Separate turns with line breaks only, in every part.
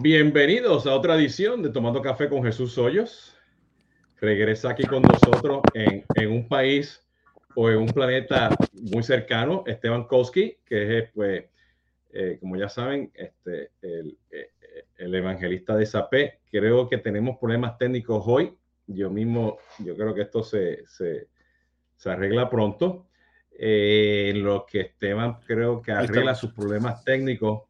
Bienvenidos a otra edición de Tomando Café con Jesús Hoyos. Regresa aquí con nosotros en, en un país o en un planeta muy cercano, Esteban Koski, que es, pues, eh, como ya saben, este, el, eh, el, evangelista de SAP. Creo que tenemos problemas técnicos hoy. Yo mismo, yo creo que esto se, se, se arregla pronto. Eh, lo que Esteban creo que arregla sus problemas técnicos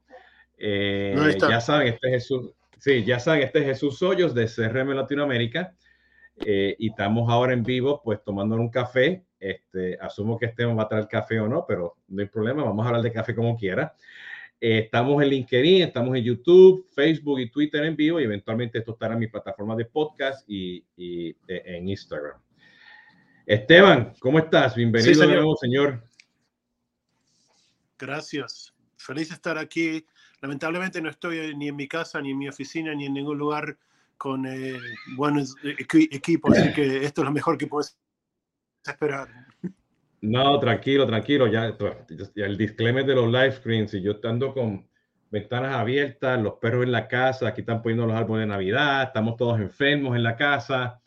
eh, ya saben, este es Jesús, sí, ya saben, este es Jesús Hoyos de CRM Latinoamérica eh, y estamos ahora en vivo, pues tomando un café. Este, asumo que Esteban va a traer café o no, pero no hay problema, vamos a hablar de café como quiera. Eh, estamos en LinkedIn, estamos en YouTube, Facebook y Twitter en vivo y eventualmente esto estará en mi plataforma de podcast y, y en Instagram. Esteban, ¿cómo estás? Bienvenido de nuevo, señor.
Gracias. Feliz de estar aquí lamentablemente no estoy ni en mi casa, ni en mi oficina, ni en ningún lugar con eh, buenos equipos, así que esto es lo mejor que puedes esperar.
No, tranquilo, tranquilo. Ya, el disclaimer de los live screens, y yo estando con ventanas abiertas, los perros en la casa, aquí están poniendo los árboles de Navidad, estamos todos enfermos en la casa,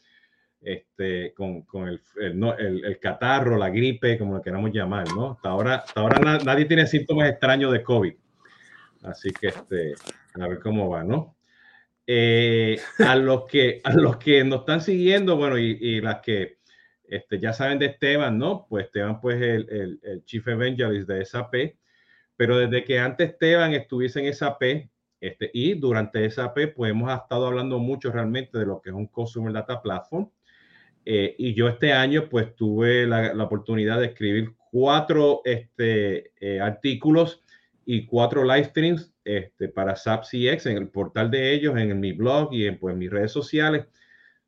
este, con, con el, el, el, catarro, la gripe, como lo queramos llamar, ¿no? Hasta ahora, hasta ahora nadie tiene síntomas extraños de COVID. Así que este, a ver cómo va, ¿no? Eh, a, los que, a los que nos están siguiendo, bueno, y, y, las que este, ya saben de Esteban, ¿no? Pues Esteban, pues el, el, Chief Evangelist de SAP, pero desde que antes Esteban estuviese en SAP, este, y durante SAP, pues hemos estado hablando mucho realmente de lo que es un Consumer Data Platform. Eh, y yo este año, pues tuve la, la oportunidad de escribir cuatro este, eh, artículos y cuatro live streams este, para SAP CX en el portal de ellos, en, mi blog y en pues, mis redes sociales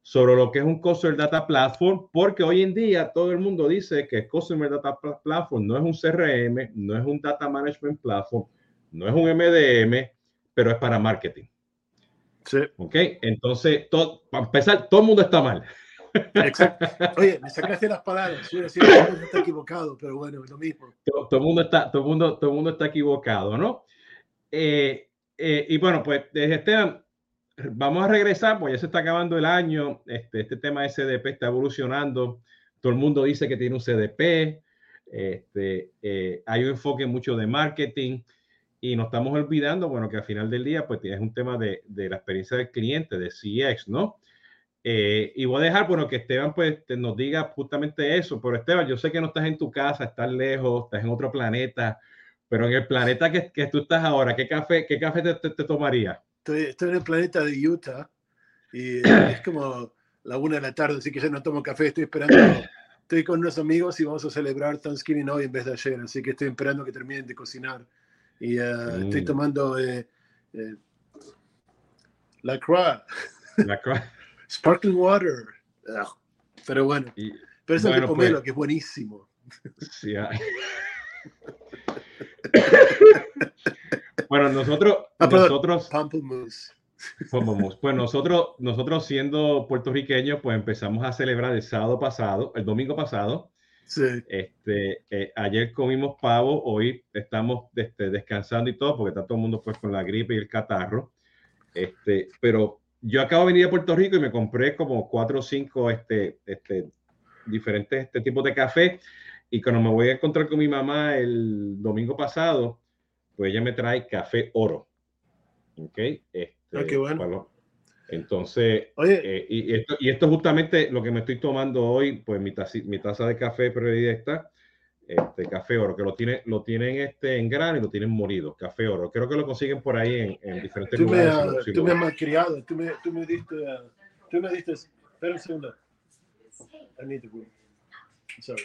sobre lo que es un Customer Data Platform, porque hoy en día todo el mundo dice que Customer Data Platform no es un CRM, no es un Data Management Platform, no es un MDM, pero es para marketing.
Sí.
Ok, entonces, todo, para empezar, todo el mundo está mal.
Exacto. Oye, me sacaste las palabras. Yo decía, todo el mundo está equivocado, pero bueno, es lo mismo.
Todo, todo, mundo está, todo mundo, todo mundo está equivocado, ¿no? Eh, eh, y bueno, pues Esteban, vamos a regresar, pues ya se está acabando el año. Este, este tema de CDP está evolucionando. Todo el mundo dice que tiene un CDP. Este, eh, hay un enfoque mucho de marketing y nos estamos olvidando, bueno, que al final del día, pues tienes un tema de, de la experiencia del cliente, de CX, ¿no? Eh, y voy a dejar, bueno, que Esteban pues te nos diga justamente eso. Pero Esteban, yo sé que no estás en tu casa, estás lejos, estás en otro planeta, pero en el planeta que, que tú estás ahora, ¿qué café, qué café te, te, te tomaría?
Estoy, estoy, en el planeta de Utah y es como la una de la tarde, así que ya no tomo café, estoy esperando. Estoy con unos amigos y vamos a celebrar Thanksgiving hoy en vez de ayer, así que estoy esperando que terminen de cocinar. Y uh, mm. estoy tomando eh, eh, La Croix.
La Croix.
Sparkling water. Ugh. Pero bueno, y, pero eso bueno, de pomelo, pues, que es buenísimo.
Sí, bueno, nosotros,
ah,
nosotros,
Pamplemousse.
Pues nosotros, nosotros siendo puertorriqueños, pues empezamos a celebrar el sábado pasado, el domingo pasado.
Sí.
Este, eh, ayer comimos pavo, hoy estamos este, descansando y todo, porque está todo el mundo pues con la gripe y el catarro. Este, pero yo acabo de venir a Puerto Rico y me compré como cuatro o cinco este, este, diferentes este tipos de café. Y cuando me voy a encontrar con mi mamá el domingo pasado, pues ella me trae café oro. ¿Ok? Este,
ah, qué bueno.
Entonces,
Oye.
Eh, y, esto, y esto es justamente lo que me estoy tomando hoy, pues mi, taza, mi taza de café predilecta este café oro, que lo, tiene, lo tienen este, en grano y lo tienen molido, café oro. Creo que lo consiguen por ahí en, en diferentes
tú
lugares.
Me, tú me has malcriado, tú me, tú me diste, uh, tú me diste, espera un segundo. I need to go. Sorry.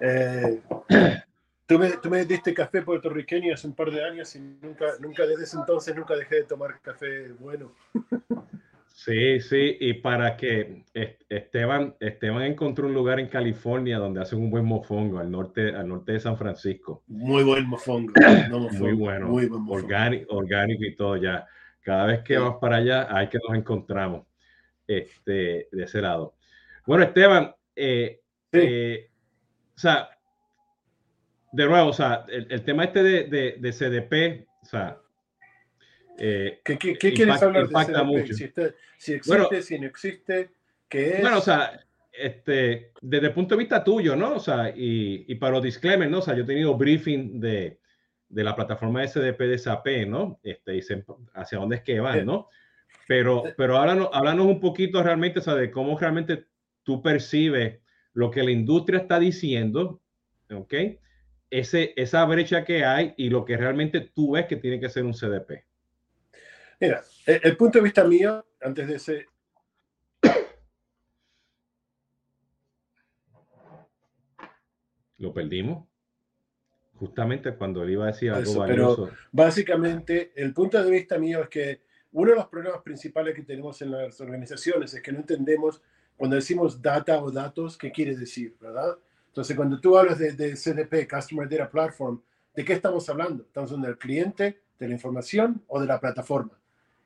Eh, tú, me, tú me diste café puertorriqueño hace un par de años y nunca, nunca desde ese entonces nunca dejé de tomar café bueno.
Sí, sí, y para que Esteban, Esteban encontró un lugar en California donde hacen un buen mofongo al norte, al norte de San Francisco.
Muy buen mofongo.
No mofongo muy bueno, muy buen mofongo. Orgánico, orgánico y todo ya. Cada vez que sí. vamos para allá hay que nos encontramos este, de ese lado. Bueno, Esteban, eh,
sí.
eh, o sea, de nuevo, o sea, el, el tema este de, de, de CDP, o sea,
Eh, ¿Qué, quieres hablar de CDP? Mucho. Si, existe, si no existe, ¿qué es?
Bueno, o sea, este, desde el punto de vista tuyo, ¿no? O sea, y, y para los disclaimers, ¿no? O sea, yo he tenido briefing de, de la plataforma SDP de SAP, ¿no? Este, y hacia dónde es que van, ¿no? Pero, pero háblanos, háblanos un poquito realmente, o sea, de cómo realmente tú percibes lo que la industria está diciendo, ¿ok? Ese, esa brecha que hay y lo que realmente tú ves que tiene que ser un CDP.
Mira, el, punto de vista mío, antes de ese...
Lo perdimos. Justamente cuando él iba a decir algo valioso.
Pero básicamente, el punto de vista mío es que uno de los problemas principales que tenemos en las organizaciones es que no entendemos cuando decimos data o datos, ¿qué quiere decir? ¿Verdad? Entonces, cuando tú hablas de, de, CDP, Customer Data Platform, ¿de qué estamos hablando? ¿Estamos hablando del cliente, de la información o de la plataforma?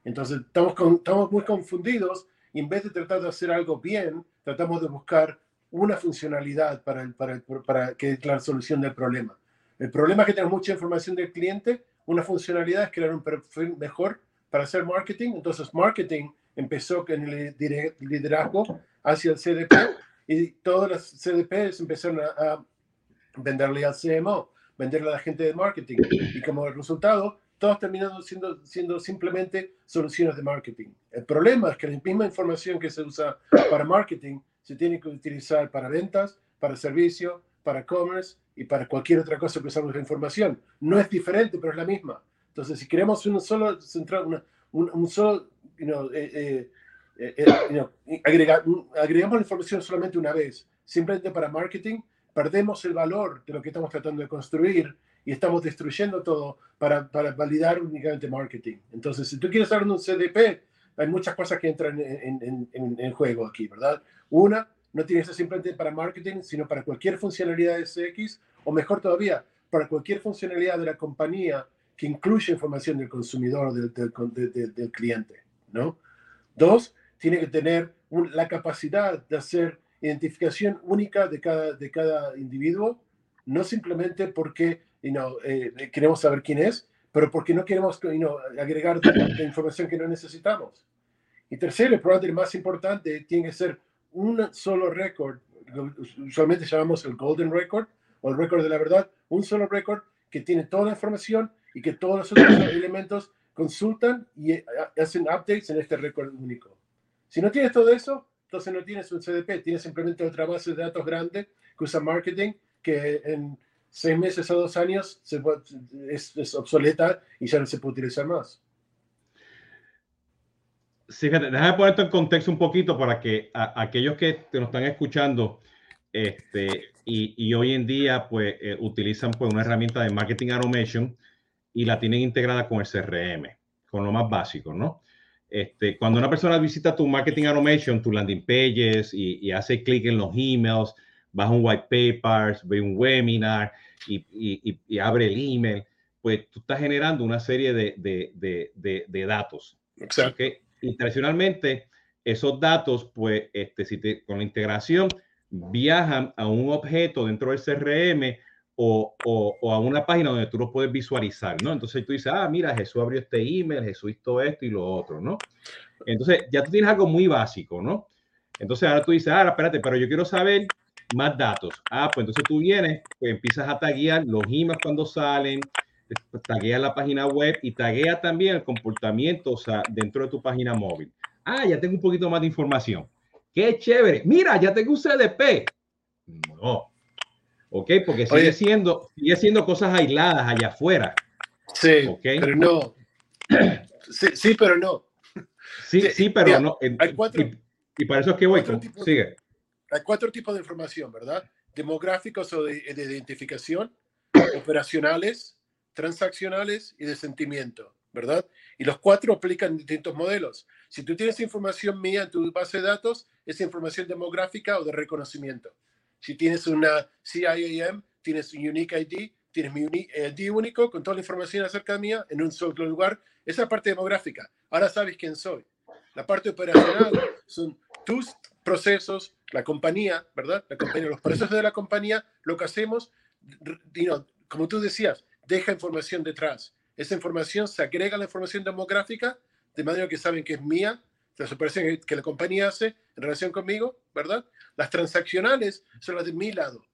Entonces, estamos, estamos muy confundidos y en vez de tratar de hacer algo bien, tratamos de buscar una funcionalidad para, el, para, el, para que es la solución del problema. El problema es que tenemos mucha información del cliente, una funcionalidad es crear un perfil mejor para hacer marketing. Entonces, marketing empezó con el liderazgo hacia el CDP y todas las CDPs empezaron a, venderle al CMO, venderle a la gente de marketing. Y como resultado, todos terminaron siendo, siendo simplemente soluciones de marketing. El problema es que la misma información que se usa para marketing se tiene que utilizar para ventas, para servicio, para commerce y para cualquier otra cosa que usamos la información. No es diferente, pero es la misma. Entonces, si queremos un solo central, un, un, solo, you know, eh, eh, eh, agregamos la información solamente una vez, simplemente para marketing, perdemos el valor de lo que estamos tratando de construir y estamos destruyendo todo para, para validar únicamente marketing. Entonces, si tú quieres de un CDP, hay muchas cosas que entran en, en, en, juego aquí, ¿verdad? Una, no tiene que ser simplemente para marketing, sino para cualquier funcionalidad de CX, o mejor todavía, para cualquier funcionalidad de la compañía que incluye información del consumidor, del, del, del, cliente, ¿no? Dos, tiene que tener la capacidad de hacer identificación única de cada, de cada individuo, no simplemente porque you know, eh, queremos saber quién es, pero porque no queremos you know, agregar de, información que no necesitamos. Y tercero, el probablemente más importante, tiene que ser un solo récord, usualmente llamamos el golden record o el récord de la verdad, un solo récord que tiene toda la información y que todos los otros elementos consultan y eh, hacen updates en este récord único. Si no tienes todo eso, entonces no tienes un CDP, tienes simplemente otra base de datos grande que usa marketing que en seis meses a dos años es, obsoleta y ya no se puede utilizar más.
Sí, déjame poner esto en contexto un poquito para que aquellos que nos están escuchando este, y, y hoy en día pues eh, utilizan pues una herramienta de marketing automation y la tienen integrada con el CRM, con lo más básico, ¿no? Este, cuando una persona visita tu marketing automation, tu landing pages y, hace clic en los emails, baja un white papers, ve un webinar y, abre el email, pues tú estás generando una serie de, de, de, de datos.
Exacto.
Y tradicionalmente, esos datos, pues, este, si te, con la integración, viajan a un objeto dentro del CRM o, o, a una página donde tú lo puedes visualizar, ¿no? Entonces tú dices, ah, mira, Jesús abrió este email, Jesús hizo esto y lo otro, ¿no? Entonces ya tú tienes algo muy básico, ¿no? Entonces ahora tú dices, ah, espérate, pero yo quiero saber más datos. Ah, pues entonces tú vienes, pues empiezas a taguear los emails cuando salen, tagueas la página web y tagueas también el comportamiento, o sea, dentro de tu página móvil. Ah, ya tengo un poquito más de información. Qué chévere. Mira, ya tengo un CDP. No, ¿ok? Porque sigue, siendo, sigue siendo cosas aisladas allá afuera.
Sí, pero no. Sí, pero no.
Sí, sí, pero no. Hay cuatro, y, para eso es que voy. sigue.
Hay cuatro tipos de información, ¿verdad? Demográficos o de, de identificación, operacionales, transaccionales y de sentimiento, ¿verdad? Y los cuatro aplican distintos modelos. Si tú tienes información mía en tu base de datos, es información demográfica o de reconocimiento. Si tienes una CIAM, tienes un Unique ID, tienes mi ID único con toda la información acerca mía en un solo lugar. Esa parte demográfica. Ahora sabes quién soy. La parte operacional son tus procesos, la compañía, ¿verdad? Los procesos de la compañía, lo que hacemos, como tú decías, deja información detrás. esa información se agrega a la información demográfica, de manera que saben que es mía, las operaciones que la compañía hace en relación conmigo, ¿verdad? Las transaccionales son las de mi lado.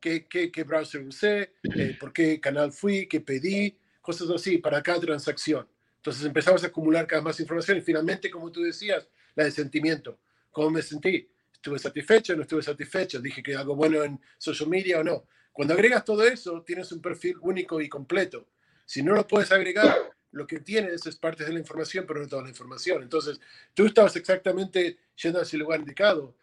¿Qué, qué, qué browser usé? Eh, ¿Por qué canal fui? ¿Qué pedí? Cosas así para cada transacción. Entonces empezamos a acumular cada más información y finalmente, como tú decías, la de sentimiento. ¿Cómo me sentí? ¿Estuve satisfecho? ¿No estuve satisfecho? ¿Dije que algo bueno en social media o no? Cuando agregas todo eso, tienes un perfil único y completo. Si no lo puedes agregar, lo que tienes es parte de la información, pero no toda la información. Entonces, tú estabas exactamente yendo hacia el lugar indicado.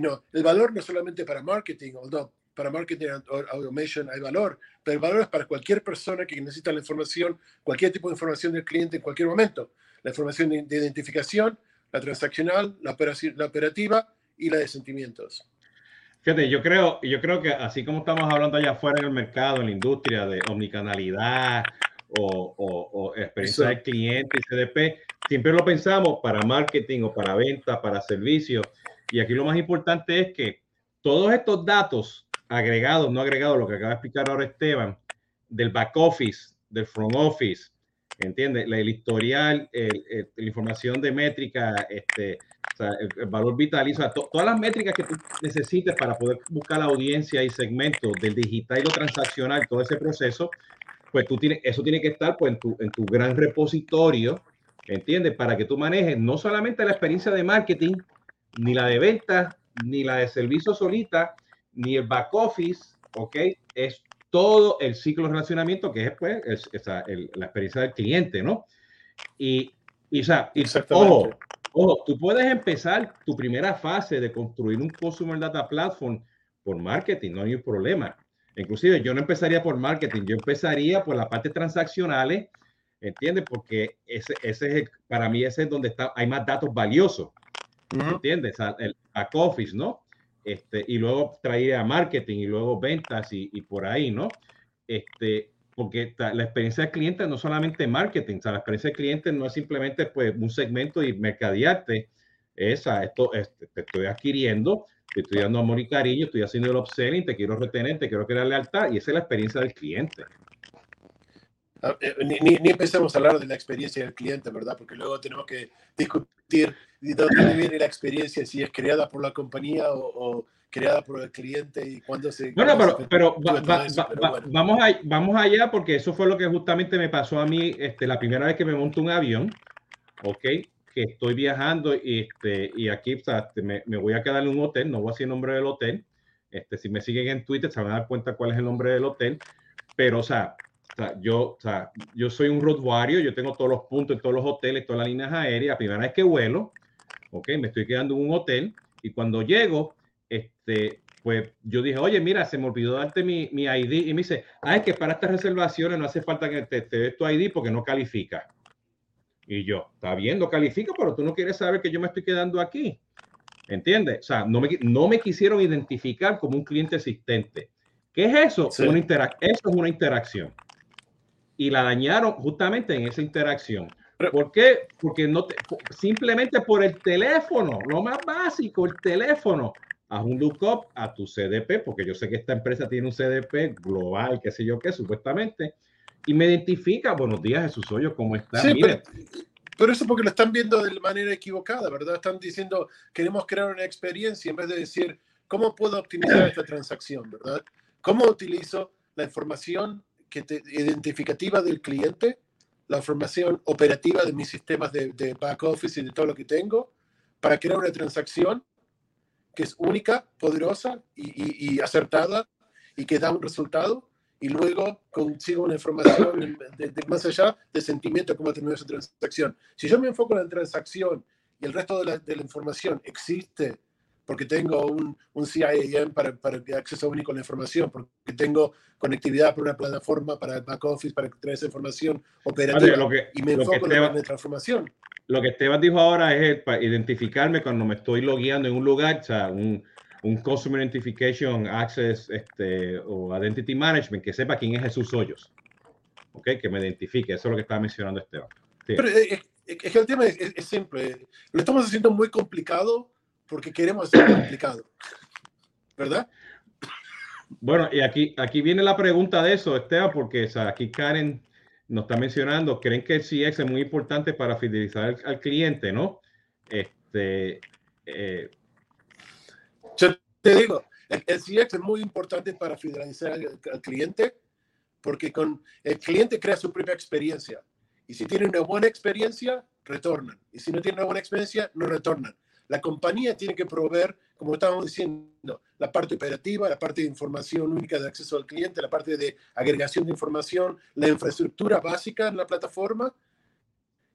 No, el valor no es solamente para marketing, no, para marketing automation hay valor, pero el valor es para cualquier persona que necesita la información, cualquier tipo de información del cliente en cualquier momento. La información de, identificación, la transaccional, la, la operativa y la de sentimientos.
Fíjate, yo creo, yo creo que así como estamos hablando allá afuera en el mercado, en la industria de omnicanalidad o, o, experiencia del cliente y CDP, siempre lo pensamos para marketing o para venta, para servicios. Y aquí lo más importante es que todos estos datos agregados, no agregados, lo que acaba de explicar ahora Esteban, del back office, del front office, ¿entiendes? El historial, la información de métrica, este, el, valor vital, todas las métricas que tú necesites para poder buscar la audiencia y segmentos del digital y lo transaccional, todo ese proceso, pues tú tienes, eso tiene que estar pues, en, tu, en tu gran repositorio, ¿entiendes? Para que tú manejes no solamente la experiencia de marketing, ni la de venta, ni la de servicio solita, ni el back office, ¿ok? Es todo el ciclo de relacionamiento que es, pues, la experiencia del cliente, ¿no? Y, y, o sea, y, ojo, Ojo, tú puedes empezar tu primera fase de construir un Consumer Data Platform por marketing, no hay un problema. Inclusive yo no empezaría por marketing, yo empezaría por la parte transaccionales, ¿entiendes? Porque ese, ese es para mí ese es donde está, hay más datos valiosos, ¿entiendes? El back office, ¿no? Este, y luego traer a marketing y luego ventas y, y por ahí, ¿no? Este, porque la experiencia del cliente no solamente marketing, o sea, la experiencia del cliente no es simplemente pues, un segmento y mercadearte, esa, esto, te estoy adquiriendo, te estoy dando amor y cariño, estoy haciendo el upselling, te quiero retener, te quiero crear lealtad, y esa es la experiencia del cliente.
Ah, eh, ni, ni, empecemos a hablar de la experiencia del cliente, ¿verdad? Porque luego tenemos que discutir de dónde viene la experiencia, si es creada por la compañía o creada por el cliente y cuándo se...
Bueno, pero, Vamos, a, vamos allá porque eso fue lo que justamente me pasó a mí este, la primera vez que me monto un avión, ¿ok? Que estoy viajando y, este, y aquí este, me, me, voy a quedar en un hotel, no voy a decir el nombre del hotel, este, si me siguen en Twitter se van a dar cuenta cuál es el nombre del hotel, pero o sea, yo, o sea, yo soy un road warrior, yo tengo todos los puntos en todos los hoteles, todas las líneas aéreas, primera vez que vuelo, ¿ok? Me estoy quedando en un hotel y cuando llego, este, pues yo dije, oye, mira, se me olvidó darte mi, mi ID. Y me dice, ah, es que para estas reservaciones no hace falta que te, te des tu ID porque no califica. Y yo, está bien, no califica, pero tú no quieres saber que yo me estoy quedando aquí. ¿Entiendes? O sea, no me, no me quisieron identificar como un cliente existente. ¿Qué es eso? Una eso es una interacción. Y la dañaron justamente en esa interacción. ¿Por qué? Porque no simplemente por el teléfono, lo más básico, el teléfono haz un lookup a tu CDP, porque yo sé que esta empresa tiene un CDP global, qué sé yo qué, supuestamente, y me identifica, buenos días Jesús Hoyo, ¿cómo está?
Sí, pero, eso porque lo están viendo de manera equivocada, ¿verdad? Están diciendo, queremos crear una experiencia en vez de decir, ¿cómo puedo optimizar esta transacción, ¿verdad? ¿Cómo utilizo la información que te, identificativa del cliente, la información operativa de mis sistemas de, de back office y de todo lo que tengo, para crear una transacción que es única, poderosa y, acertada y que da un resultado y luego consigo una información de, más allá de sentimiento cómo terminó esa transacción. Si yo me enfoco en la transacción y el resto de de la información existe porque tengo un, un CIAM para, para acceso único a la información, porque tengo conectividad por una plataforma para el back office, para traer esa información operativa y me enfoco en la transformación
lo que Esteban dijo ahora es para identificarme cuando me estoy logueando en un lugar, o sea, un, un Customer Identification Access este, o Identity Management, que sepa quién es Jesús Hoyos. ¿Ok? Que me identifique. Eso es lo que estaba mencionando Esteban.
Pero es, que el tema es, simple. Lo estamos haciendo muy complicado porque queremos hacerlo complicado. ¿Verdad?
Bueno, y aquí, aquí viene la pregunta de eso, Esteban, porque o sea, aquí Karen nos está mencionando, creen que el CX es muy importante para fidelizar al, cliente, ¿no? Este,
eh, Yo te digo, el, CX es muy importante para fidelizar al, cliente porque con el cliente crea su propia experiencia. Y si tiene una buena experiencia, retornan. Y si no tiene una buena experiencia, no retornan. La compañía tiene que proveer, como estábamos diciendo, la parte operativa, la parte de información única de acceso al cliente, la parte de agregación de información, la infraestructura básica en la plataforma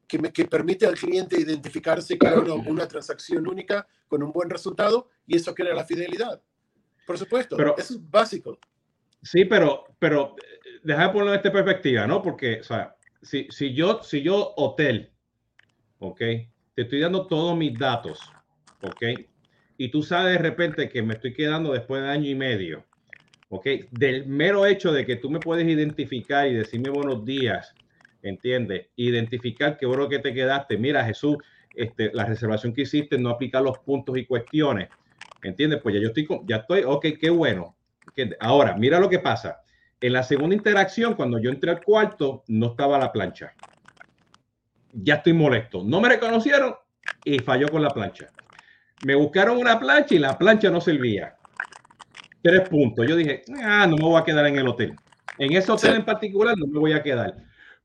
que, me, que permite al cliente identificarse con una, transacción única con un buen resultado y eso crea la fidelidad. Por supuesto, pero, eso es básico.
Sí, pero, pero deja de ponerlo en esta perspectiva, ¿no? Porque, o sea, si, si, yo, si yo hotel, ¿ok? Te estoy dando todos mis datos, ¿ok? Y tú sabes de repente que me estoy quedando después de año y medio, ¿ok? Del mero hecho de que tú me puedes identificar y decirme buenos días, ¿entiendes? Identificar qué bueno que te quedaste. Mira, Jesús, este, la reservación que hiciste no aplica los puntos y cuestiones, ¿entiendes? Pues ya yo estoy, ya estoy, ok, qué bueno. Ahora, mira lo que pasa. En la segunda interacción, cuando yo entré al cuarto, no estaba la plancha. Ya estoy molesto. No me reconocieron y falló con la plancha. Me buscaron una plancha y la plancha no servía. Tres puntos. Yo dije, ah, no me voy a quedar en el hotel. En ese hotel en particular no me voy a quedar.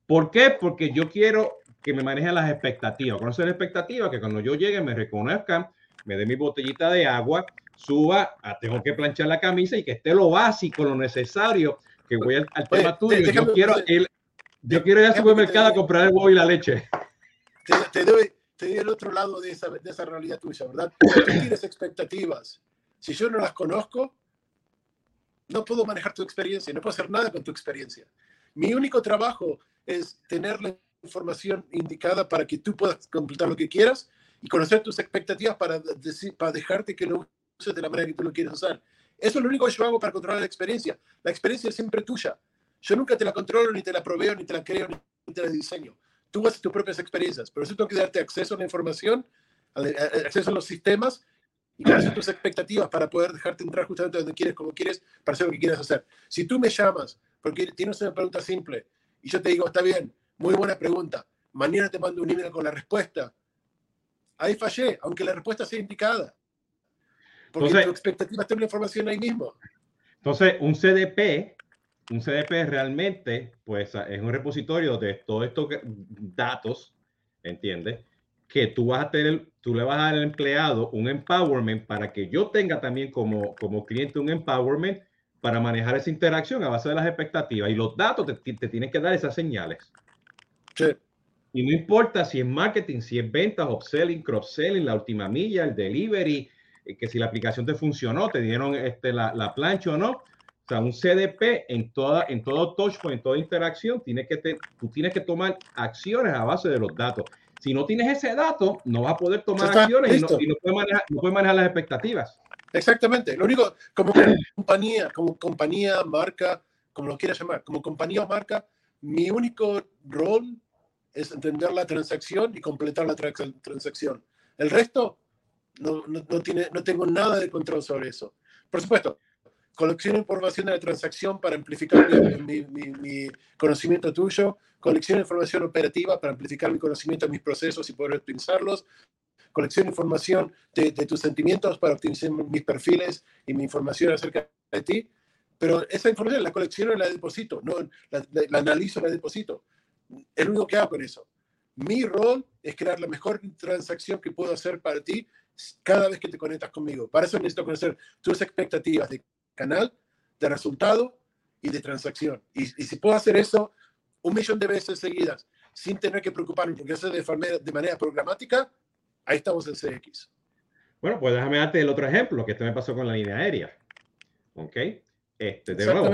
¿Por qué? Porque yo quiero que me manejen las expectativas. Conocer expectativas, que cuando yo llegue me reconozcan, me dé mi botellita de agua, suba, ah, tengo que planchar la camisa y que esté lo básico, lo necesario, que voy al, tema tuyo. yo quiero, el, yo quiero ir al supermercado a comprar el huevo y la leche.
te doy, te el otro lado de esa, de esa realidad tuya, ¿verdad? Tú tienes expectativas. Si yo no las conozco, no puedo manejar tu experiencia, no puedo hacer nada con tu experiencia. Mi único trabajo es tener la información indicada para que tú puedas completar lo que quieras y conocer tus expectativas para, decir, para dejarte que lo uses de la manera que tú lo quieres usar. Eso es lo único que yo hago para controlar la experiencia. La experiencia es siempre tuya. Yo nunca te la controlo, ni te la proveo, ni te la creo, ni te la diseño tú haces tus propias experiencias, pero eso tengo que darte acceso a la información, acceso a los sistemas y conocer tus expectativas para poder dejarte entrar justamente donde quieres, como quieres, para hacer lo que quieres hacer. Si tú me llamas porque tienes una pregunta simple y yo te digo, está bien, muy buena pregunta, mañana te mando un email con la respuesta, ahí fallé, aunque la respuesta sea indicada. Porque tu expectativa está en la información ahí mismo.
Entonces, un CDP un CDP realmente, pues, es un repositorio de todos estos datos, ¿entiendes? Que tú vas a tener, tú le vas a dar al empleado un empowerment para que yo tenga también como, como cliente un empowerment para manejar esa interacción a base de las expectativas. Y los datos te, te tienen que dar esas señales. Sí. Y no importa si es marketing, si es ventas, upselling, cross-selling, la última milla, el delivery, eh, que si la aplicación te funcionó, te dieron este, la, la plancha o no, o sea, un CDP en, toda, en todo touchpoint, en toda interacción, tiene que te, tú tienes que tomar acciones a base de los datos. Si no tienes ese dato, no vas a poder tomar acciones y no, y no, puedes manejar, no puedes manejar las expectativas.
Exactamente. Lo único, como compañía, como compañía, marca, como lo quieras llamar, como compañía o marca, mi único rol es entender la transacción y completar la transacción. El resto, no, no, no, tiene, no tengo nada de control sobre eso. Por supuesto, colección de información de la transacción para amplificar mi, conocimiento tuyo, colección de información operativa para amplificar mi conocimiento de mis procesos y poder optimizarlos, colección de información de, tus sentimientos para optimizar mis perfiles y mi información acerca de ti. Pero esa información la colecciono y la deposito, no la, la analizo y la deposito. Es lo único que hago con eso. Mi rol es crear la mejor transacción que puedo hacer para ti cada vez que te conectas conmigo. Para eso necesito conocer tus expectativas de canal de resultado y de transacción. Y, si puedo hacer eso un millón de veces seguidas sin tener que preocuparme porque eso de, de manera programática, ahí estamos en CX.
Bueno, pues déjame darte el otro ejemplo que esto me pasó con la línea aérea. ¿Ok? Este, de nuevo,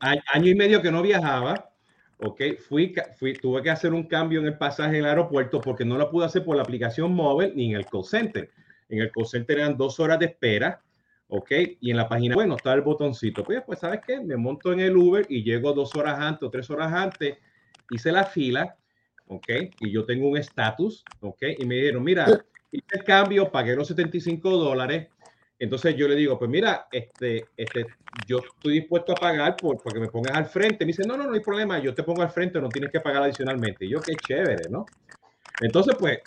año, y medio que no viajaba. ¿ok? Fui, fui, tuve que hacer un cambio en el pasaje del aeropuerto porque no lo pude hacer por la aplicación móvil ni en el call center. En el call center eran dos horas de espera ¿ok? Y en la página, bueno, está el botoncito. Pues, pues, ¿sabes qué? Me monto en el Uber y llego dos horas antes o tres horas antes, hice la fila, ¿ok? Y yo tengo un estatus, ¿ok? Y me dijeron, mira, hice el cambio, pagué los 75 dólares, Entonces yo le digo, pues mira, este, este, yo estoy dispuesto a pagar por, me pongas al frente. Me dice, no, no, no hay problema, yo te pongo al frente, no tienes que pagar adicionalmente. Y yo, qué chévere, ¿no? Entonces, pues,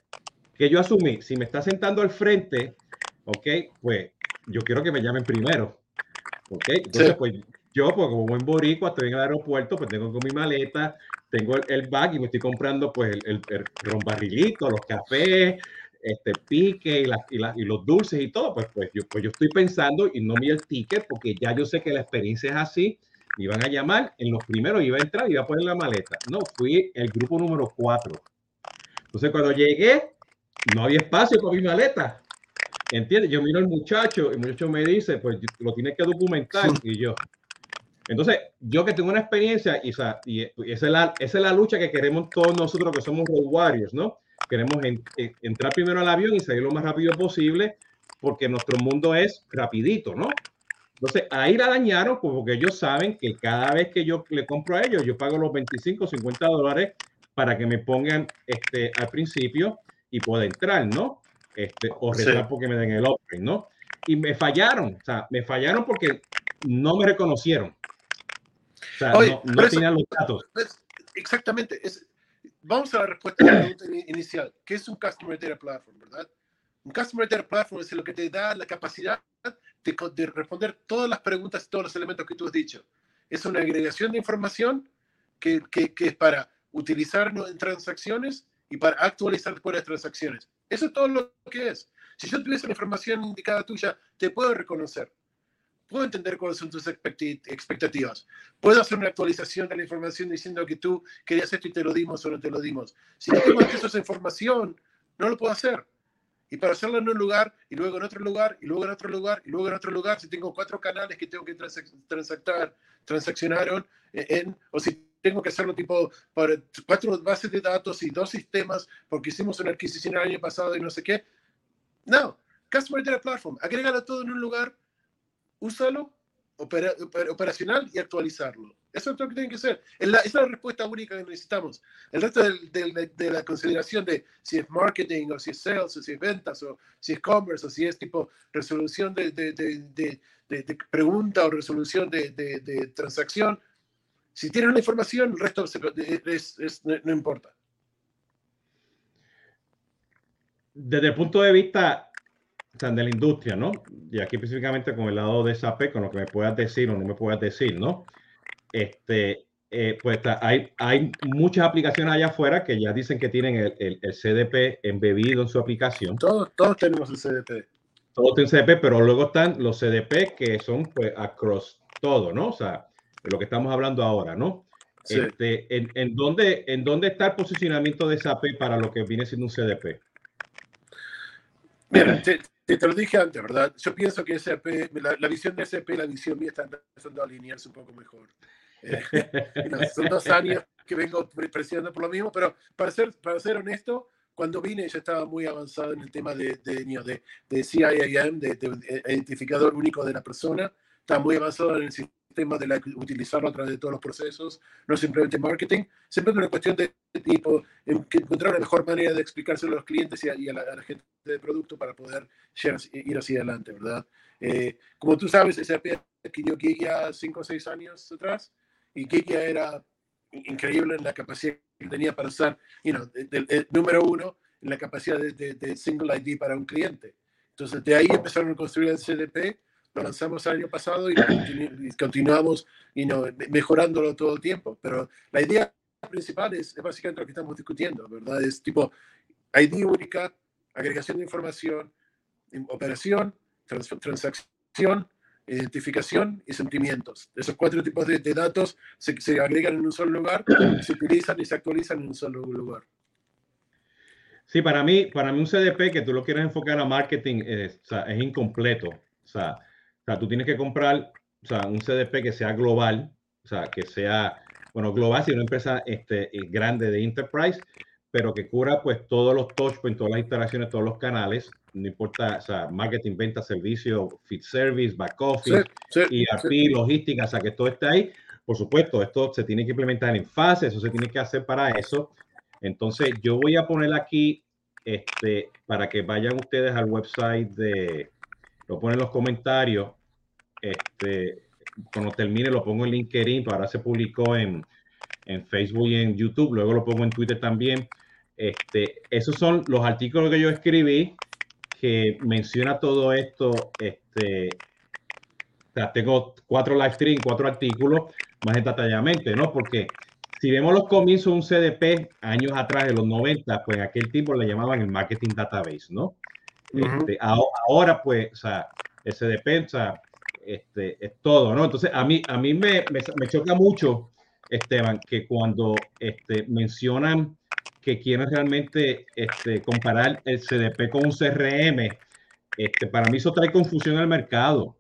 que yo asumí, si me está sentando al frente, ok, pues yo quiero que me llamen primero. Ok, entonces, pues yo, pues como buen boricua, estoy en el aeropuerto, pues tengo con mi maleta, tengo el, el bag y me estoy comprando pues el, el, el rombarrilito, los cafés, este pique y, y, los dulces y todo, pues, pues, yo, pues yo estoy pensando y no vi el ticket porque ya yo sé que la experiencia es así. Me iban a llamar, en los primeros iba a entrar y iba a poner la maleta. No, fui el grupo número cuatro. Entonces cuando llegué, no había espacio para mi maleta. ¿Entiendes? Yo miro al muchacho y el muchacho me dice, pues lo tienes que documentar. Y yo, entonces, yo que tengo una experiencia, y, esa, y esa, es la, esa es la lucha que queremos todos nosotros que somos road warriors, ¿no? Queremos entrar primero al avión y salir lo más rápido posible porque nuestro mundo es rapidito, ¿no? Entonces, ahí la dañaron pues, porque ellos saben que cada vez que yo le compro a ellos, yo pago los 25, 50 dólares para que me pongan este, al principio y pueda entrar, ¿no? Este, o rezar porque me den el upgrade, ¿no? Y me fallaron, o sea, me fallaron porque no me reconocieron.
O sea, Oye, no, no tenían los datos. exactamente, es, vamos a la respuesta a la pregunta inicial. ¿Qué es un Customer Data Platform, verdad? Un Customer Data Platform es lo que te da la capacidad de, de responder todas las preguntas y todos los elementos que tú has dicho. Es una agregación de información que, que, que es para utilizarlo en transacciones y para actualizar después las transacciones. Eso es todo lo que es. Si yo tuviese la información indicada tuya, te puedo reconocer puedo entender cuáles son tus expectativas. Puedo hacer una actualización de la información diciendo que tú querías esto y te lo dimos o no te lo dimos. Si no tengo acceso a esa información, no lo puedo hacer. Y para hacerlo en un lugar, y luego en otro lugar, y luego en otro lugar, y luego en otro lugar, si tengo cuatro canales que tengo que transactar, transaccionaron en, o si tengo que hacerlo tipo para cuatro bases de datos y dos sistemas porque hicimos una adquisición el año pasado y no sé qué. No, Customer Data Platform, agrégalo todo en un lugar úsalo, operacional y actualizarlo. Eso es lo que tiene que ser. esa es la respuesta única que necesitamos. El resto de, la consideración de si es marketing o si es sales o si es ventas o si es commerce o si es tipo resolución de, pregunta o resolución de, transacción, si tienen una información, el resto no importa.
Desde el punto de vista de la industria, ¿no? Y aquí específicamente con el lado de SAP, con lo que me puedas decir o no me puedas decir, ¿no? Este, eh, pues hay, hay muchas aplicaciones allá afuera que ya dicen que tienen el, el, el CDP embebido en su aplicación.
Todos, todos tenemos el CDP.
Todos tienen CDP, pero luego están los CDP que son pues across todo, ¿no? O sea, de lo que estamos hablando ahora, ¿no? Sí. Este, en, en, dónde, ¿En dónde está el posicionamiento de SAP para lo que viene siendo un CDP?
Mira, te, te, lo dije antes, ¿verdad? Yo pienso que SAP, la, la visión de SAP, la visión mía está empezando a alinearse un poco mejor. Eh, son dos años que vengo presionando por lo mismo, pero para ser, para ser honesto, cuando vine ya estaba muy avanzado en el tema de, de, de, de CIAM, de, de, identificador único de la persona, estaba muy avanzado en el tema de la, utilizarlo a través de todos los procesos, no simplemente marketing, siempre es una cuestión de tipo, encontrar una mejor manera de explicárselo a los clientes y a, y a, la, a la, gente de producto para poder ir hacia adelante, ¿verdad? Eh, como tú sabes, SAP adquirió Gigia 5 o 6 años atrás y Gigia era increíble en la capacidad que tenía para usar, you know, el, el, número uno, en la capacidad de, de, de, single ID para un cliente. Entonces, de ahí empezaron a construir el CDP lanzamos el año pasado y, continu continuamos y no, mejorándolo todo el tiempo. Pero la idea principal es, es, básicamente lo que estamos discutiendo, ¿verdad? Es tipo ID única, agregación de información, operación, trans transacción, identificación y sentimientos. Esos cuatro tipos de, de datos se, se, agregan en un solo lugar, se utilizan y se actualizan en un solo lugar.
Sí, para mí, para mí un CDP que tú lo quieres enfocar a marketing es, o sea, es incompleto. O sea, o sea, tú tienes que comprar o sea, un CDP que sea global, o sea, que sea, bueno, global, si una empresa este, eh, grande de enterprise, pero que cubra pues todos los touchpoints, todas las interacciones, todos los canales, no importa, o sea, marketing, venta, servicio, fit service, back office, sí, sí, ERP, sí. logística, o sea, que todo esté ahí. Por supuesto, esto se tiene que implementar en fase, eso se tiene que hacer para eso. Entonces, yo voy a poner aquí, este, para que vayan ustedes al website de, lo pone en los comentarios. Este, cuando termine lo pongo en LinkedIn, ahora se publicó en, en Facebook y en YouTube, luego lo pongo en Twitter también. Este, esos son los artículos que yo escribí que menciona todo esto. Este, tengo cuatro live streams, cuatro artículos más detalladamente, ¿no? Porque si vemos los comienzos de un CDP años atrás, de los 90, pues aquel tiempo le llamaban el marketing database, ¿no? Este, ahora, pues, o sea, el CDP, o sea, este, es todo, ¿no? Entonces, a mí, a mí me, me, choca mucho, Esteban, que cuando este, mencionan que quieren realmente este, comparar el CDP con un CRM, este, para mí eso trae confusión al mercado.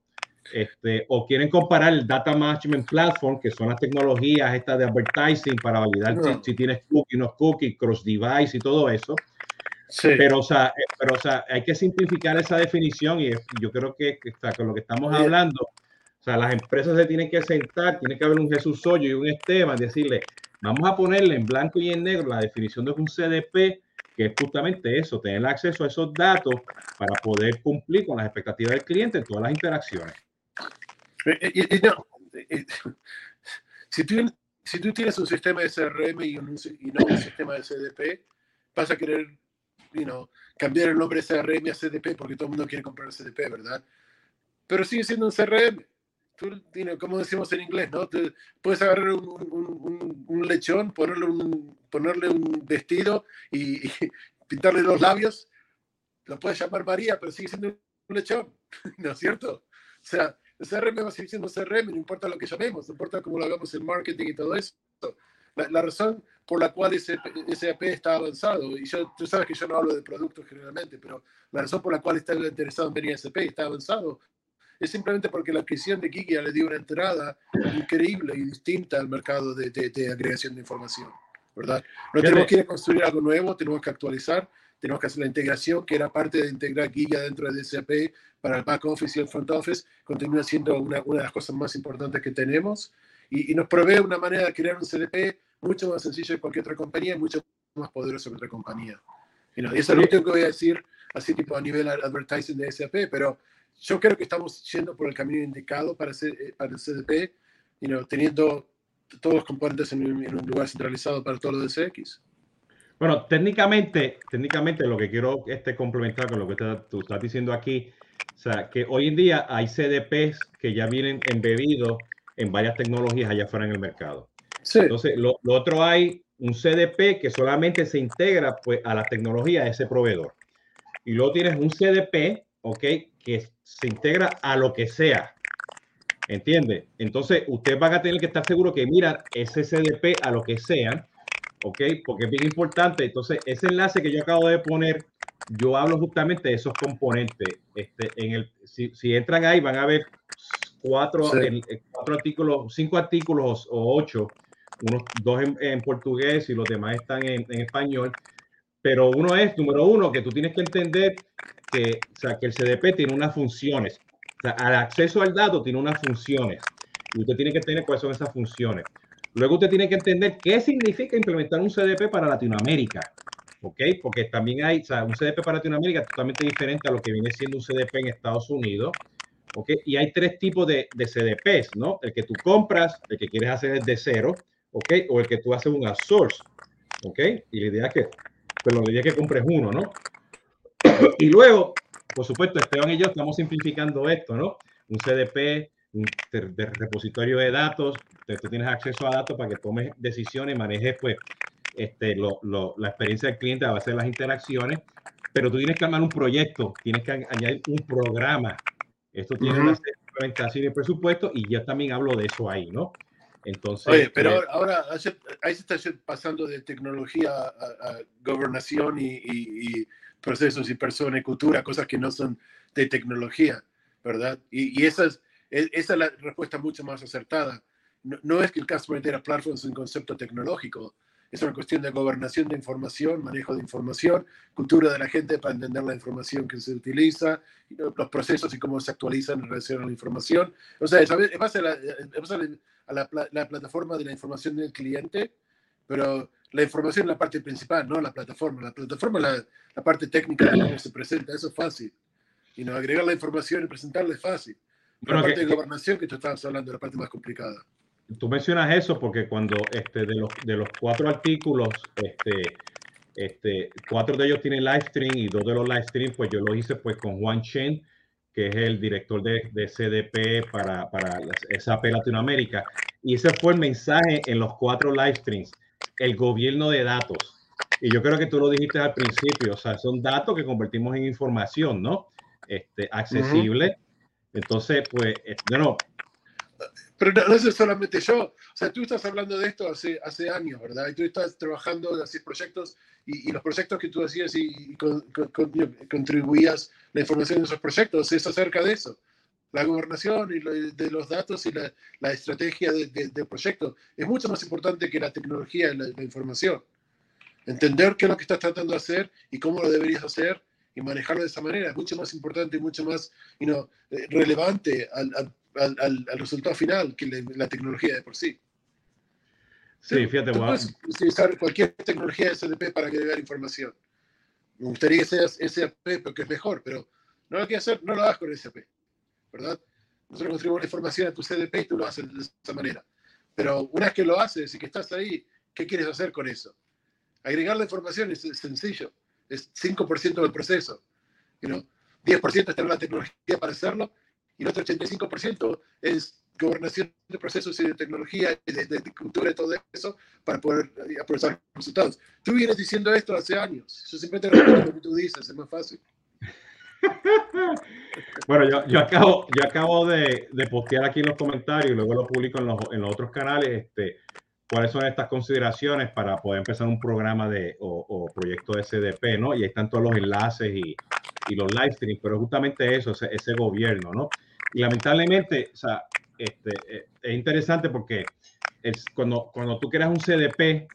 Este, o quieren comparar el Data Management Platform, que son las tecnologías estas de advertising para validar si, tienes cookies, no cookies, cross device y todo eso. Sí. Pero, o sea, eh, pero, o sea, hay que simplificar esa definición y yo creo que, con lo que estamos hablando, o sea, las empresas se tienen que sentar, tiene que haber un Jesús Soyo y un Esteban, decirle, vamos a ponerle en blanco y en negro la definición de un CDP, que es justamente eso, tener acceso a esos datos para poder cumplir con las expectativas del cliente en todas las interacciones.
si, tú, si tú tienes un sistema de CRM y, un, y no un sistema de CDP, vas a querer you know, cambiar el nombre de CRM a CDP porque todo el mundo quiere comprar CDP, ¿verdad? Pero sigue siendo un CRM. Tú, como decimos en inglés, ¿no? puedes agarrar un, un, un, lechón, ponerle un, ponerle un vestido y, y, pintarle los labios. Lo puedes llamar María, pero sigue siendo un lechón, ¿no es cierto? O sea, el CRM va a seguir siendo CRM, no importa lo que llamemos, no importa cómo lo hagamos en marketing y todo eso. La, razón por la cual ese SAP está avanzado, y yo, tú sabes que yo no hablo de productos generalmente, pero la razón por la cual está interesado en venir a SAP y está avanzado es simplemente porque la adquisición de Kiki le dio una entrada increíble y distinta al mercado de, de, agregación de información, ¿verdad? No tenemos que construir algo nuevo, tenemos que actualizar, tenemos que hacer la integración, que era parte de integrar Giga dentro de SAP para el back office y el front office, continúa siendo una, una de las cosas más importantes que tenemos y, nos provee una manera de crear un CDP mucho más sencillo que cualquier otra compañía y mucho más poderoso que otra compañía. y eso es lo único que voy a decir, así tipo a nivel advertising de SAP, pero yo creo que estamos yendo por el camino indicado para, hacer, eh, para el CDP, you teniendo todos los componentes en en un lugar centralizado para todo lo de CX.
Bueno, técnicamente, técnicamente lo que quiero este, complementar con lo que tú estás diciendo aquí, o sea, que hoy en día hay CDPs que ya vienen embebidos en varias tecnologías allá afuera en el mercado. Sí. Entonces, lo, otro hay un CDP que solamente se integra pues, a la tecnología de ese proveedor. Y luego tienes un CDP, ¿ok? Que se integra a lo que sea. ¿Entiende? Entonces, ustedes van a tener que estar seguros que mira ese CDP a lo que sea ¿ok? Porque es bien importante. Entonces, ese enlace que yo acabo de poner, yo hablo justamente de esos componentes. Este, en el, si, si entran ahí, van a ver cuatro, cuatro artículos, cinco artículos o ocho, unos dos en, portugués y los demás están en, en, español. Pero uno es, número uno, que tú tienes que entender que, o sea, que el CDP tiene unas funciones. O sea, al acceso al dato tiene unas funciones. Y usted tiene que tener cuáles son esas funciones. Luego usted tiene que entender qué significa implementar un CDP para Latinoamérica. ¿Ok? Porque también hay, o sea, un CDP para Latinoamérica totalmente diferente a lo que viene siendo un CDP en Estados Unidos. ¿Ok? Y hay tres tipos de, CDPs, ¿no? El que tú compras, el que quieres hacer desde cero, ¿ok? O el que tú haces un outsource, ¿ok? Y la idea es que, pues la idea es que compres uno, ¿no? y luego, por supuesto, Esteban y yo estamos simplificando esto, ¿no? Un CDP de, repositorio de datos, tú tienes acceso a datos para que tomes decisiones, manejes pues este, la experiencia del cliente a base de las interacciones, pero tú tienes que armar un proyecto, tienes que añadir un programa. Esto tiene una implementación de presupuesto y yo también hablo de eso ahí, ¿no?
Entonces, Oye, pero eh, ahora ahí se está pasando de tecnología a, gobernación y, y, procesos y persona y cultura, cosas que no son de tecnología, ¿verdad? Y, y esas, e, esa es la respuesta mucho más acertada. No, es que el Customer Data Platform es un concepto tecnológico, es una cuestión de gobernación de información, manejo de información, cultura de la gente para entender la información que se utiliza, los procesos y cómo se actualizan en relación a la información. O sea, es base a, la, a la, la, plataforma de la información del cliente, pero la información es la parte principal, no la plataforma. La plataforma es la, parte técnica de cómo se presenta, eso es fácil. y no agregar la información y presentarla es fácil. Pero la parte de gobernación que tú estabas hablando, la parte más complicada.
Tú mencionas eso porque cuando este, de, los, de los cuatro artículos, este, este, cuatro de ellos tienen live stream y dos de los live stream, pues yo lo hice pues con Juan Chen, que es el director de, de CDP para, para SAP Latinoamérica. Y ese fue el mensaje en los cuatro live streams, el gobierno de datos. Y yo creo que tú lo dijiste al principio, o sea, son datos que convertimos en información, ¿no? Este, accesible. Entonces, pues, bueno.
Pero no, es solamente yo. O sea, tú estás hablando de esto hace, hace años, ¿verdad? Y tú estás trabajando, así proyectos y, los proyectos que tú hacías y, contribuías la información de esos proyectos es acerca de eso. La gobernación y de los datos y la, la estrategia del de, proyecto es mucho más importante que la tecnología y la, información. Entender qué es lo que estás tratando de hacer y cómo lo deberías hacer y manejarlo de esa manera es mucho más importante y mucho más you eh, relevante al, al, al, resultado final que la, tecnología de por sí.
Sí, fíjate,
tú puedes utilizar cualquier tecnología de SDP para agregar información. Me gustaría que seas SAP porque es mejor, pero no lo quieres hacer, no lo hagas con SAP, ¿verdad? Nosotros construimos la información a tu CDP y tú lo haces de esa manera. Pero una vez que lo haces y que estás ahí, ¿qué quieres hacer con eso? Agregar la información es sencillo, es 5% del proceso. You know? 10% está en la tecnología para hacerlo y el otro 85% es gobernación de procesos y de tecnología y de, cultura y todo eso para poder eh, aprovechar los resultados. Tú vienes diciendo esto hace años. Yo siempre te repito lo que tú dices, es más fácil.
bueno, yo, yo, acabo, yo acabo de, de, postear aquí en los comentarios y luego lo publico en los, en los otros canales. Este, cuáles son estas consideraciones para poder empezar un programa de, o, proyecto de SDP, ¿no? Y ahí están todos los enlaces y, y los live streams, pero justamente eso, ese, ese, gobierno, ¿no? Y lamentablemente, o sea, este, eh, es interesante porque es cuando, cuando tú creas un CDP,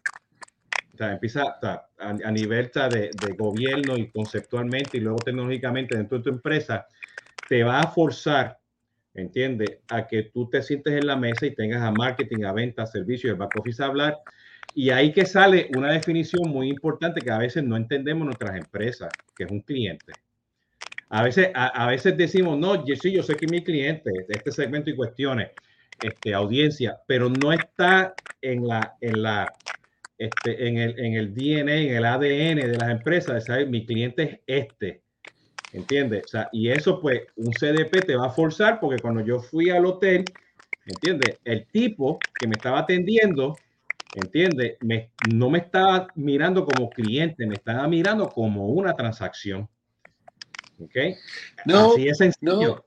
o sea, empieza a, a, nivel de, gobierno y conceptualmente y luego tecnológicamente dentro de tu empresa, te va a forzar entiende, a que tú te sientes en la mesa y tengas a marketing, a ventas, servicios, el back office a hablar. Y ahí que sale una definición muy importante que a veces no entendemos nuestras empresas, que es un cliente. A veces, a, veces decimos, no, yo sí, yo sé que mi cliente, este segmento y cuestiones, este, audiencia, pero no está en la, en la, este, en el, en el DNA, en el ADN de las empresas, de saber, mi cliente es este ¿entiendes? O sea, y eso pues un CDP te va a forzar porque cuando yo fui al hotel, ¿entiendes? El tipo que me estaba atendiendo, ¿entiendes? Me, no me estaba mirando como cliente, me estaba mirando como una transacción. ¿Ok?
No, Así es sencillo. No.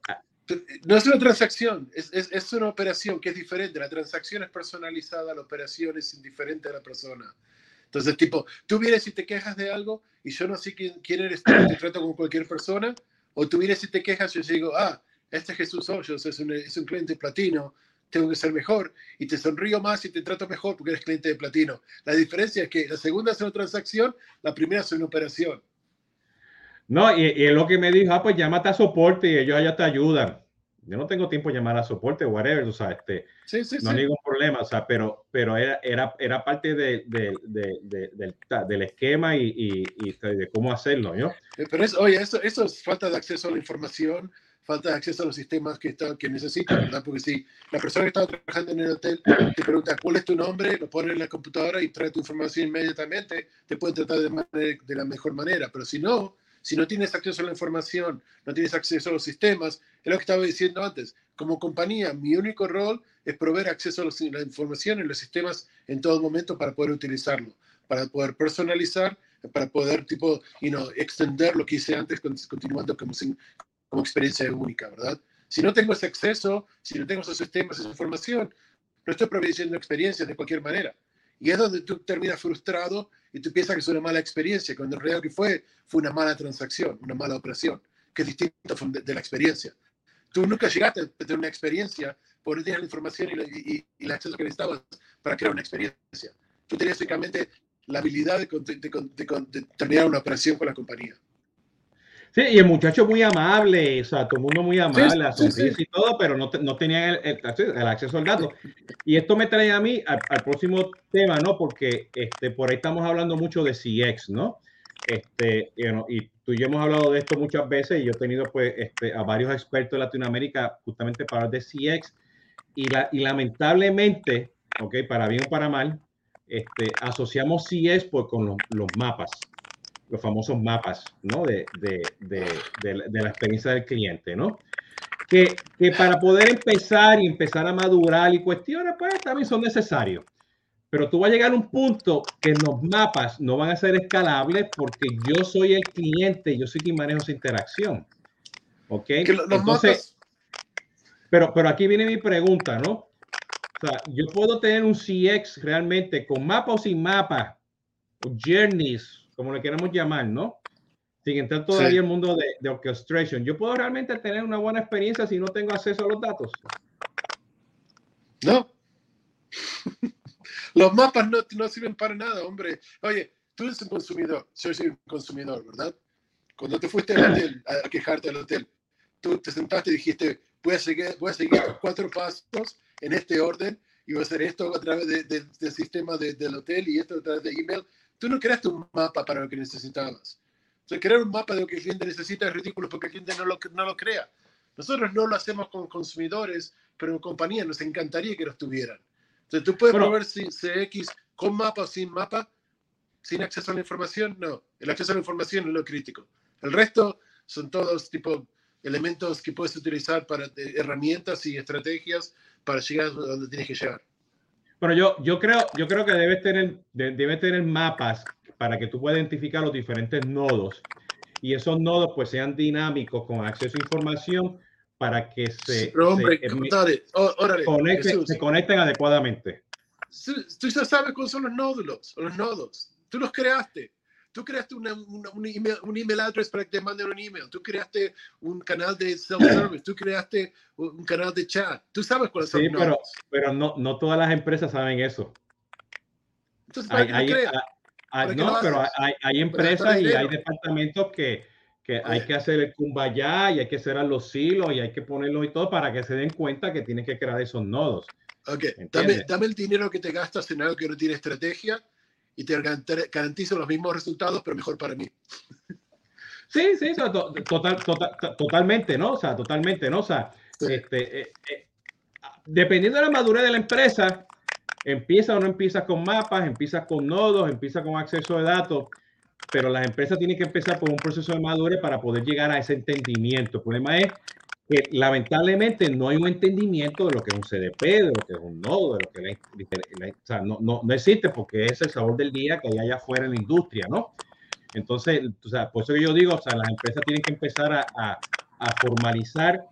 No es una transacción, es, es, es, una operación que es diferente. La transacción es personalizada, la operación es indiferente a la persona. Entonces, tipo, tú vienes y te quejas de algo y yo no sé quién, quién eres tú, te trato como cualquier persona, o tú vienes y te quejas y yo digo, ah, este es Jesús Hoyos, es un, es un cliente platino, tengo que ser mejor, y te sonrío más y te trato mejor porque eres cliente de platino. La diferencia es que la segunda es una transacción, la primera es una operación.
No, y, y es lo que me dijo, ah, pues llámate a soporte y ellos allá te ayudan yo no tengo tiempo de llamar a soporte, whatever, o sea, este,
sí, sí,
no hay ningún problema, o sea, pero, pero era, era, era parte de, de, de, del, del, esquema y, y, y, de cómo hacerlo, ¿no?
Eh, pero es, oye, eso, eso es falta de acceso a la información, falta de acceso a los sistemas que, está, que necesitan, ¿verdad? Porque si la persona que está trabajando en el hotel te pregunta cuál es tu nombre, lo pone en la computadora y trae tu información inmediatamente, te puede tratar de, de la mejor manera, pero si no, si no tienes acceso a la información, no tienes acceso a los sistemas, es lo que estaba diciendo antes. Como compañía, mi único rol es proveer acceso a la información en los sistemas en todo momento para poder utilizarlo, para poder personalizar, para poder tipo, you know, extender lo que hice antes, continuando como, como experiencia única, ¿verdad? Si no tengo ese acceso, si no tengo esos sistemas, esa información, no estoy proveyendo experiencias de cualquier manera. Y es donde tú terminas frustrado y tú piensas que es una mala experiencia, cuando en realidad que fue, fue una mala transacción, una mala operación, que es distinto de, la experiencia. Tú nunca llegaste a tener una experiencia porque tenías la información y, y, el acceso que necesitabas para crear una experiencia. Tú tenías únicamente la habilidad de, de terminar una operación con la compañía.
Sí, y el muchacho muy amable, o sea, todo el mundo muy amable, sí, y todo, pero no, no tenía el, el, acceso al dato. Y esto me trae a mí al, próximo tema, ¿no? Porque este, por ahí estamos hablando mucho de CX, ¿no? Este, y tú y yo hemos hablado de esto muchas veces y yo he tenido pues este, a varios expertos de Latinoamérica justamente para hablar de CX y, la, y lamentablemente, ok, para bien o para mal, este, asociamos CX pues, con los, los, mapas, los famosos mapas, ¿no? De, de, de, de, la experiencia del cliente, ¿no? Que, que para poder empezar y empezar a madurar y cuestiones, pues también son necesarios pero tú vas a llegar a un punto que los mapas no van a ser escalables porque yo soy el cliente, yo soy quien manejo esa interacción. ¿Ok? Entonces, pero, pero aquí viene mi pregunta, ¿no? O sea, yo puedo tener un CX realmente con mapa o sin mapa, o journeys, como le queramos llamar, ¿no? Sin entrar todavía el mundo de, de orchestration. Yo puedo realmente tener una buena experiencia si no tengo acceso a los datos.
No. Los mapas no, no sirven para nada, hombre. Oye, tú eres un consumidor, yo soy un consumidor, ¿verdad? Cuando te fuiste al hotel a, quejarte al hotel, tú te sentaste y dijiste, voy a seguir, voy a seguir cuatro pasos en este orden y voy a hacer esto a través del sistema del hotel y esto a través de email. Tú no creaste un mapa para lo que necesitabas. O sea, crear un mapa de lo que el cliente necesita es ridículo porque el cliente no lo, no lo crea. Nosotros no lo hacemos con consumidores, pero en compañía nos encantaría que los tuvieran. Entonces, tú puedes probar si CX con mapa o sin mapa, sin acceso a la información. No, el acceso a la información es lo crítico. El resto son todos tipo elementos que puedes utilizar para herramientas y estrategias para llegar a donde tienes que llegar.
Bueno, yo, yo, creo, yo creo que debes tener, debe tener mapas para que tú puedas identificar los diferentes nodos y esos nodos pues sean dinámicos con acceso a información para que se,
hombre,
se, conecten, adecuadamente.
Tú ya sabes cuáles son los nódulos, los nodos. Tú los creaste. Tú creaste una, un, email, un email address para que te manden un email. Tú creaste un canal de self-service. Tú creaste un canal de chat. Tú sabes cuáles son los
pero, pero no, no todas las empresas saben eso.
Entonces, ¿para hay,
hay, no, pero hay, hay empresas y hay departamentos que, que hay que hacer el kumbaya y hay que cerrar los silos y hay que ponerlos y todo para que se den cuenta que tienes que crear esos nodos.
Ok, dame, dame, el dinero que te gastas en algo que no tiene estrategia y te garantizo los mismos resultados, pero mejor para mí.
Sí, sí, total, total, totalmente, ¿no? O sea, totalmente, ¿no? O sea, este, eh, eh, dependiendo de la madurez de la empresa, empieza o no empieza con mapas, empieza con nodos, empieza con acceso de datos pero las empresas tienen que empezar por un proceso de madurez para poder llegar a ese entendimiento. El problema es que lamentablemente no hay un entendimiento de lo que es un CDP, de lo que es un nodo, de lo que o sea, no, no, no, existe porque es el sabor del día que hay allá afuera en la industria, ¿no? Entonces, o sea, por eso que yo digo, o sea, las empresas tienen que empezar a, a, a formalizar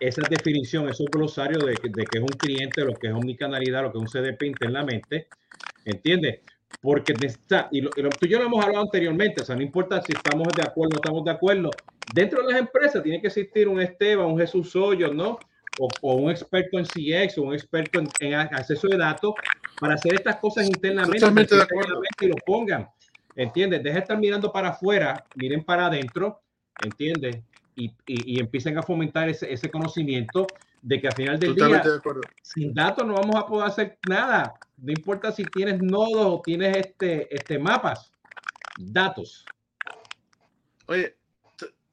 esa definición, esos glosarios de, de que es un cliente, lo que es omnicanalidad, lo que es un CDP internamente, ¿entiendes? porque está, y, lo, tú y yo lo hemos hablado anteriormente, o sea, no importa si estamos de acuerdo o no estamos de acuerdo, dentro de las empresas tiene que existir un Esteban, un Jesús Hoyos, ¿no? O, o, un experto en CX o un experto en, acceso de datos para hacer estas cosas internamente,
Totalmente de acuerdo.
y lo pongan, ¿entiendes? Deja de estar mirando para afuera, miren para adentro, ¿entiendes? Y, y, y, empiecen a fomentar ese, ese conocimiento de que al final del día, sin datos no vamos a poder hacer nada. No importa si tienes nodos o tienes este, este mapas, datos.
Oye,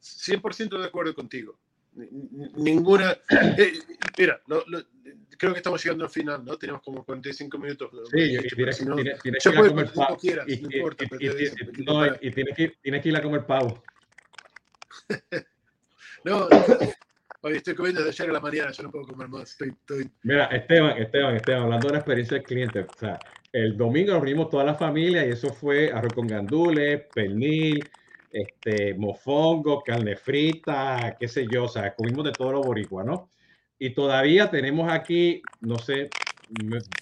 100% de acuerdo contigo. Ninguna. Eh, mira, creo que estamos llegando al final, ¿no? Tenemos como 45 minutos.
Sí, y tienes, que ir a comer pavo. Y, no importa, y, tienes que ir a comer pavo.
no, Oye, estoy comiendo de ayer a la mañana, yo no puedo comer más. Estoy,
Mira, Esteban, Esteban, Esteban, hablando de la experiencia del cliente, o sea, el domingo nos reunimos toda la familia y eso fue arroz con gandules, pernil, este, mofongo, carne frita, qué sé yo, o sea, comimos de todo lo boricua, ¿no? Y todavía tenemos aquí, no sé,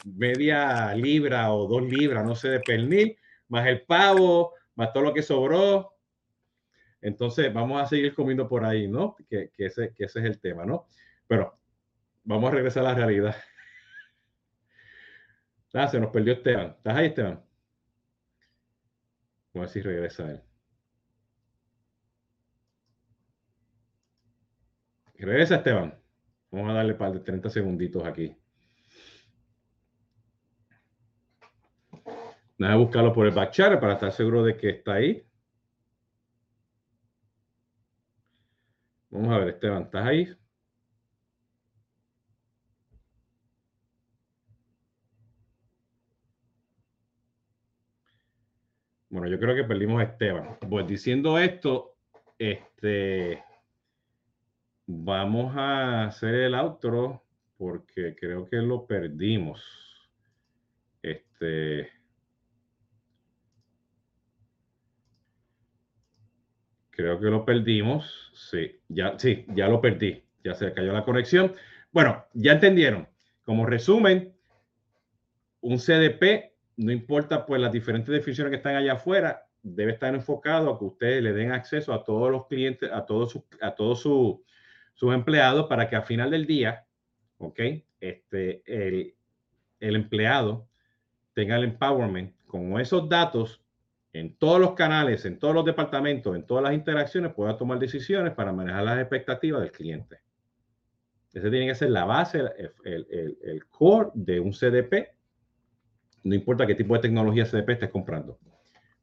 media libra o dos libras, no sé, de pernil, más el pavo, más todo lo que sobró, entonces, vamos a seguir comiendo por ahí, ¿no? Que, que, ese, que ese es el tema, ¿no? Pero vamos a regresar a la realidad. Ah, se nos perdió Esteban. ¿Estás ahí, Esteban? Vamos a ver si regresa él. Regresa Esteban. Vamos a darle par de 30 segunditos aquí. Nada, buscarlo por el backchat para estar seguro de que está ahí. Vamos a ver, Esteban, ¿estás ahí? Bueno, yo creo que perdimos a Esteban. Pues diciendo esto, este, vamos a hacer el outro porque creo que lo perdimos. Este. Creo que lo perdimos. Sí, ya, sí, ya lo perdí. Ya se cayó la conexión. Bueno, ya entendieron. Como resumen, un CDP, no importa pues las diferentes definiciones que están allá afuera, debe estar enfocado a que ustedes le den acceso a todos los clientes, a todos a todos sus empleados para que al final del día ¿ok? Este, el, el empleado tenga el empowerment con esos datos en todos los canales, en todos los departamentos, en todas las interacciones, pueda tomar decisiones para manejar las expectativas del cliente. Ese tiene que ser la base, el, el, el, core de un CDP. No importa qué tipo de tecnología CDP estés comprando.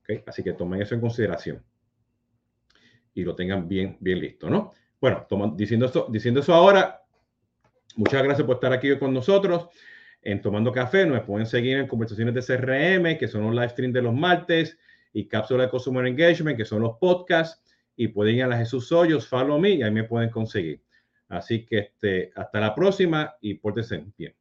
¿Okay? Así que tomen eso en consideración y lo tengan bien, bien listo, ¿no? Bueno, diciendo, esto, diciendo eso ahora, Muchas gracias por estar aquí con nosotros en Tomando Café. Nos pueden seguir en conversaciones de CRM, que son los live streams de los martes, y cápsula de Consumer Engagement, que son los podcasts. Y pueden ir a la Jesús Hoyos, follow me, y ahí me pueden conseguir. Así que este, hasta la próxima y pórtense bien.